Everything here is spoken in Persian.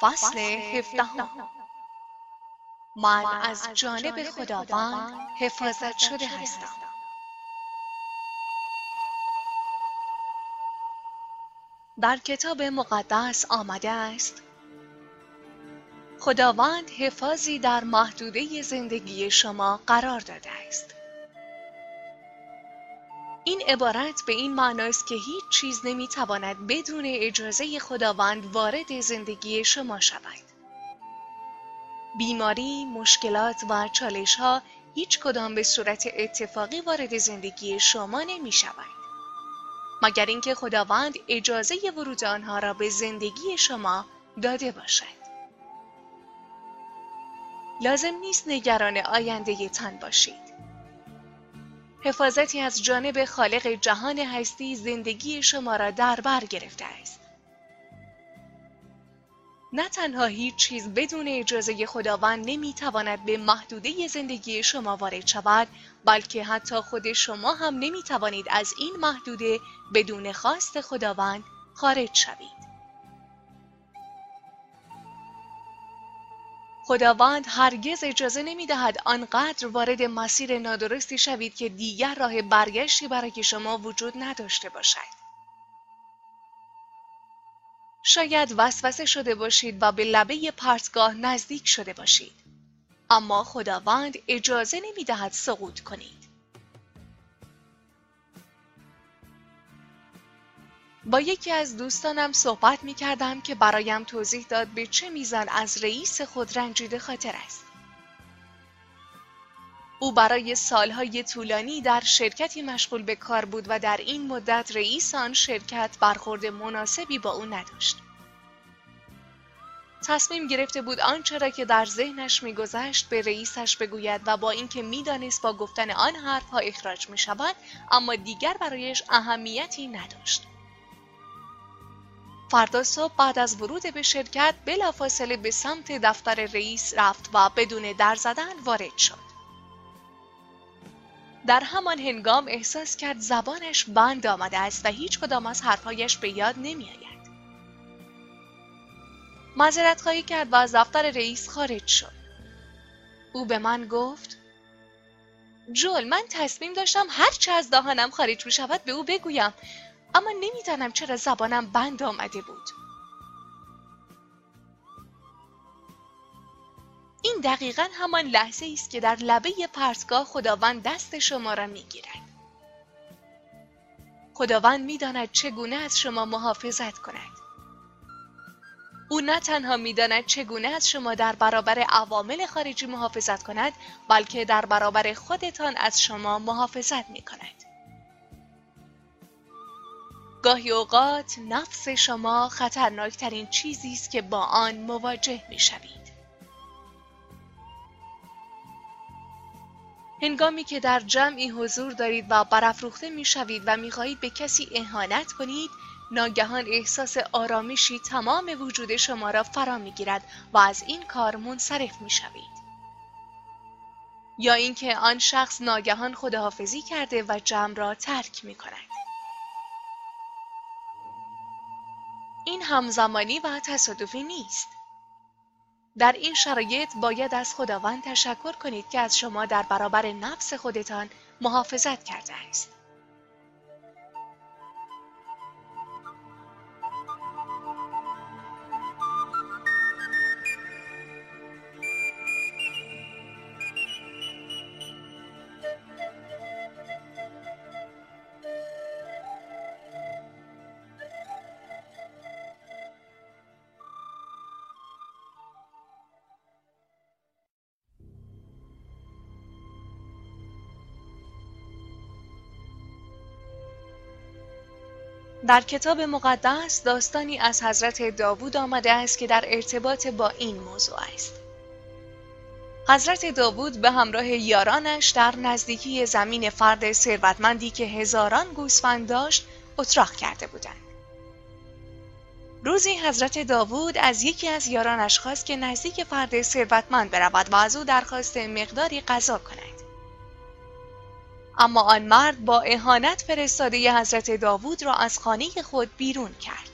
فصل هفدهم. من از جانب خداوند حفاظت شده هستم. در کتاب مقدس آمده است خداوند حفاظی در محدوده زندگی شما قرار داده است. این عبارت به این معناست که هیچ چیز نمی‌تواند بدون اجازه خداوند وارد زندگی شما شود. بیماری، مشکلات و چالش ها هیچ کدام به صورت اتفاقی وارد زندگی شما نمی شود. مگر اینکه خداوند اجازه ورود آنها را به زندگی شما داده باشد. لازم نیست نگران آینده تان باشید. حفاظتی از جانب خالق جهان هستی زندگی شما را در بر گرفته است. نه تنها هیچ چیز بدون اجازه خداوند نمی‌تواند به محدوده زندگی شما وارد شود بلکه حتی خود شما هم نمی توانید از این محدوده بدون خواست خداوند خارج شوید. خداوند هرگز اجازه نمی دهد آنقدر وارد مسیر نادرستی شوید که دیگر راه برگشتی برای شما وجود نداشته باشد. شاید وسوسه شده باشید و به لبه پرتگاه نزدیک شده باشید. اما خداوند اجازه نمی دهد سقوط کنید. با یکی از دوستانم صحبت می کردم که برایم توضیح داد به چه میزان از رئیس خود رنجیده خاطر است. او برای سالهای طولانی در شرکتی مشغول به کار بود و در این مدت رئیس آن شرکت برخورد مناسبی با او نداشت. تصمیم گرفته بود آنچه را که در ذهنش میگذشت به رئیسش بگوید و با اینکه می‌دانست با گفتن آن حرفها اخراج می شود اما دیگر برایش اهمیتی نداشت. فردا صبح بعد از ورود به شرکت بلافاصله به سمت دفتر رئیس رفت و بدون در زدن وارد شد. در همان هنگام احساس کرد زبانش بند آمده است و هیچ کدام از حرفهایش به یاد نمی آید. مذارت خواهی کرد و از دفتر رئیس خارج شد. او به من گفت جول من تصمیم داشتم هرچه از دهانم خارج می شود به او بگویم اما نمی‌دانم چرا زبانم بند آمده بود. این دقیقا همان لحظه است که در لبه پرتگاه خداوند دست شما را می‌گیرد. خداوند می‌داند چگونه از شما محافظت کند. او نه تنها می‌داند چگونه از شما در برابر عوامل خارجی محافظت کند بلکه در برابر خودتان از شما محافظت می کند. گاهی اوقات نفس شما خطرناکترین چیزی است که با آن مواجه می شوید. هنگامی که در جمعی حضور دارید و برافروخته می شوید و می خواهید به کسی اهانت کنید ناگهان احساس آرامشی تمام وجود شما را فرا می گیرد و از این کار منصرف می شوید. یا اینکه آن شخص ناگهان خداحافظی کرده و جمع را ترک می کند. این همزمانی و تصادفی نیست. در این شرایط باید از خداوند تشکر کنید که از شما در برابر نفس خودتان محافظت کرده است. در کتاب مقدس داستانی از حضرت داوود آمده است که در ارتباط با این موضوع است. حضرت داوود به همراه یارانش در نزدیکی زمین فرد ثروتمندی که هزاران گوسفند داشت اتراق کرده بودند. روزی حضرت داوود از یکی از یارانش خواست که نزدیک فرد ثروتمند برود و از او درخواست مقداری غذا کند. اما آن مرد با اهانت فرستاده حضرت داوود را از خانه خود بیرون کرد.